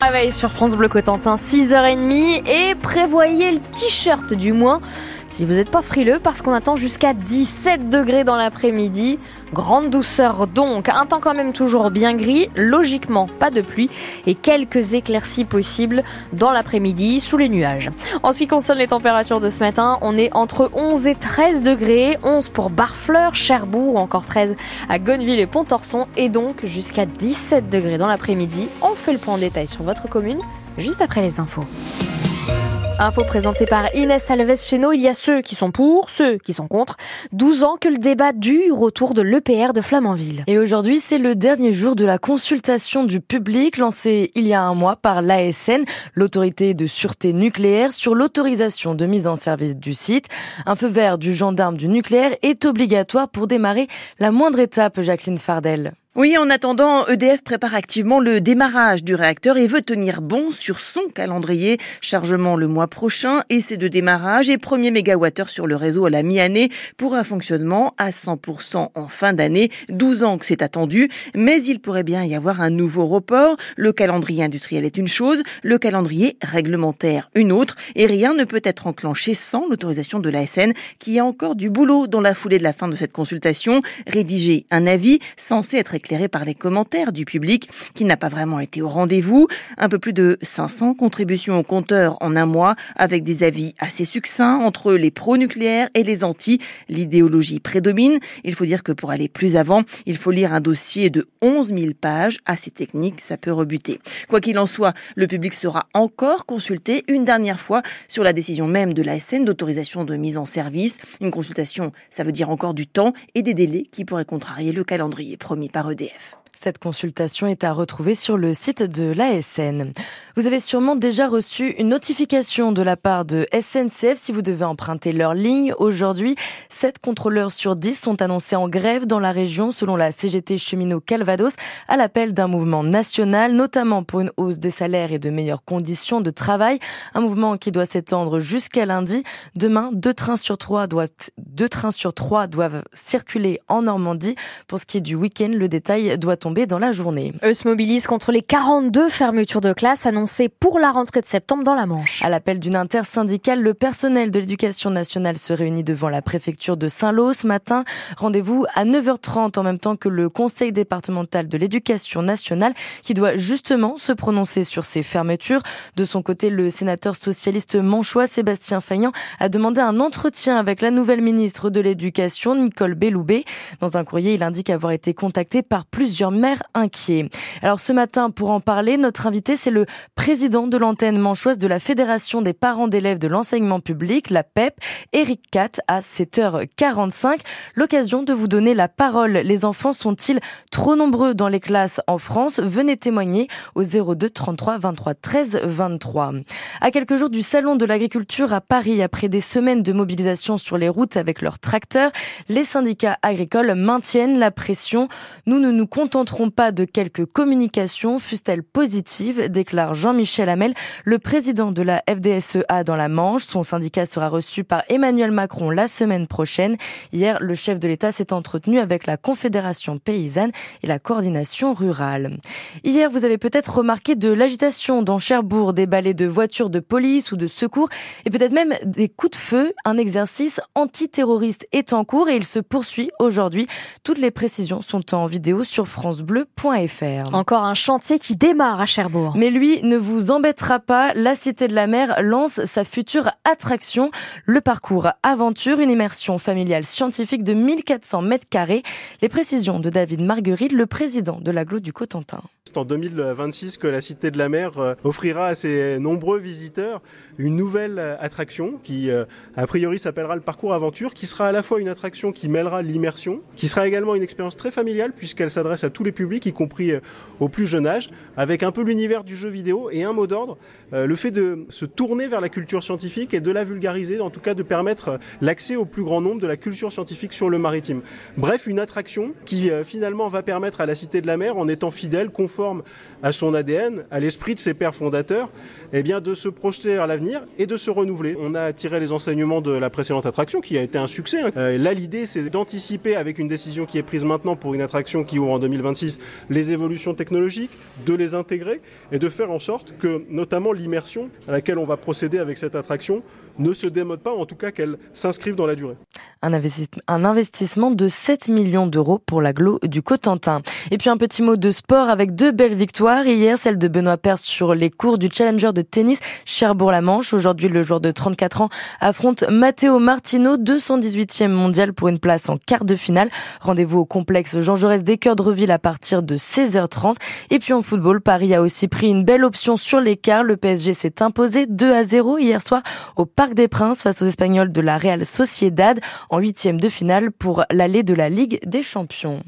Réveil sur France Bleu Cotentin, 6h30 et prévoyez le t-shirt du moins si vous n'êtes pas frileux parce qu'on attend jusqu'à 17 degrés dans l'après-midi. Grande douceur donc, un temps quand même toujours bien gris, logiquement pas de pluie et quelques éclaircies possibles dans l'après-midi sous les nuages. En ce qui concerne les températures de ce matin, on est entre 11 et 13 degrés, 11 pour Barfleur, Cherbourg ou encore 13 à Gonneville et Pontorson et donc jusqu'à 17 degrés dans l'après-midi. On fait le point en détail sur votre commune juste après les infos. Info présentée par Inès Alves Cheno. Il y a ceux qui sont pour, ceux qui sont contre. 12 ans que le débat dure autour de l'EPR de Flamanville. Et aujourd'hui, c'est le dernier jour de la consultation du public lancée il y a un mois par l'ASN, l'autorité de sûreté nucléaire, sur l'autorisation de mise en service du site. Un feu vert du gendarme du nucléaire est obligatoire pour démarrer la moindre étape, Jacqueline Fardel. Oui, en attendant, EDF prépare activement le démarrage du réacteur et veut tenir bon sur son calendrier. Chargement le mois prochain, essai de démarrage et premier mégawattheure sur le réseau à la mi-année pour un fonctionnement à 100% en fin d'année. 12 ans que c'est attendu, mais il pourrait bien y avoir un nouveau report. Le calendrier industriel est une chose, le calendrier réglementaire une autre et rien ne peut être enclenché sans l'autorisation de l'ASN qui a encore du boulot dans la foulée de la fin de cette consultation. Rédiger un avis censé être éclairé par les commentaires du public qui n'a pas vraiment été au rendez-vous. Un peu plus de 500 contributions au compteur en un mois avec des avis assez succincts entre les pro-nucléaires et les anti. L'idéologie prédomine. Il faut dire que pour aller plus avant, il faut lire un dossier de 11 000 pages. Assez technique, ça peut rebuter. Quoi qu'il en soit, le public sera encore consulté une dernière fois sur la décision même de la SN d'autorisation de mise en service. Une consultation, ça veut dire encore du temps et des délais qui pourraient contrarier le calendrier promis par EDF. Dief. Cette consultation est à retrouver sur le site de l'ASN. Vous avez sûrement déjà reçu une notification de la part de SNCF si vous devez emprunter leur ligne. Aujourd'hui, 7 contrôleurs sur 10 sont annoncés en grève dans la région selon la CGT cheminot Calvados à l'appel d'un mouvement national, notamment pour une hausse des salaires et de meilleures conditions de travail. Un mouvement qui doit s'étendre jusqu'à lundi. Demain, deux trains sur trois doivent, deux trains sur trois doivent circuler en Normandie. Pour ce qui est du week-end, le détail doit dans la journée. Eux se mobilisent contre les 42 fermetures de classes annoncées pour la rentrée de septembre dans la Manche. À l'appel d'une intersyndicale, le personnel de l'éducation nationale se réunit devant la préfecture de Saint-Lô ce matin. Rendez-vous à 9h30 en même temps que le conseil départemental de l'éducation nationale qui doit justement se prononcer sur ces fermetures. De son côté, le sénateur socialiste manchois Sébastien Fayan a demandé un entretien avec la nouvelle ministre de l'Éducation, Nicole Belloubet. Dans un courrier, il indique avoir été contacté par plusieurs mère inquiet. Alors ce matin, pour en parler, notre invité, c'est le président de l'antenne manchoise de la Fédération des parents d'élèves de l'enseignement public, la PEP, Eric Cat, à 7h45. L'occasion de vous donner la parole. Les enfants sont-ils trop nombreux dans les classes en France? Venez témoigner au 02 33 23 13 23. À quelques jours du Salon de l'agriculture à Paris, après des semaines de mobilisation sur les routes avec leurs tracteurs, les syndicats agricoles maintiennent la pression. Nous ne nous contentons tenteront pas de quelques communications, fussent-elles positives, déclare Jean-Michel Hamel, le président de la FDSEA dans la Manche. Son syndicat sera reçu par Emmanuel Macron la semaine prochaine. Hier, le chef de l'État s'est entretenu avec la Confédération paysanne et la coordination rurale. Hier, vous avez peut-être remarqué de l'agitation dans Cherbourg, des balais de voitures de police ou de secours et peut-être même des coups de feu. Un exercice antiterroriste est en cours et il se poursuit aujourd'hui. Toutes les précisions sont en vidéo sur France francebleu.fr. Encore un chantier qui démarre à Cherbourg. Mais lui ne vous embêtera pas. La Cité de la Mer lance sa future attraction, le parcours Aventure, une immersion familiale scientifique de 1400 mètres carrés. Les précisions de David Marguerite, le président de l'aglo du Cotentin. C'est en 2026 que la Cité de la Mer euh, offrira à ses nombreux visiteurs une nouvelle euh, attraction qui, euh, a priori, s'appellera le parcours aventure, qui sera à la fois une attraction qui mêlera l'immersion, qui sera également une expérience très familiale puisqu'elle s'adresse à tous les publics, y compris au plus jeune âge, avec un peu l'univers du jeu vidéo et un mot d'ordre, le fait de se tourner vers la culture scientifique et de la vulgariser, en tout cas de permettre l'accès au plus grand nombre de la culture scientifique sur le maritime. Bref, une attraction qui finalement va permettre à la Cité de la Mer, en étant fidèle, conforme, à son ADN, à l'esprit de ses pères fondateurs, eh bien de se projeter vers l'avenir et de se renouveler. On a tiré les enseignements de la précédente attraction qui a été un succès. Hein. Euh, là, l'idée, c'est d'anticiper avec une décision qui est prise maintenant pour une attraction qui ouvre en 2026 les évolutions technologiques, de les intégrer et de faire en sorte que, notamment l'immersion à laquelle on va procéder avec cette attraction, ne se démode pas, en tout cas qu'elle s'inscrive dans la durée. Un, investissement de 7 millions d'euros pour l'aglo du Cotentin. Et puis un petit mot de sport avec deux belles victoires. Hier, celle de Benoît Perse sur les cours du Challenger de tennis Cherbourg-la-Manche. Aujourd'hui, le joueur de 34 ans affronte Matteo Martino, 218e mondial pour une place en quart de finale. Rendez-vous au complexe Jean Jaurès des Cœurs de Reville à partir de 16h30. Et puis en football, Paris a aussi pris une belle option sur l'écart. Le PSG s'est imposé 2 à 0 hier soir au Parc des Princes face aux Espagnols de la Real Sociedad en huitième de finale pour l'aller de la Ligue des Champions.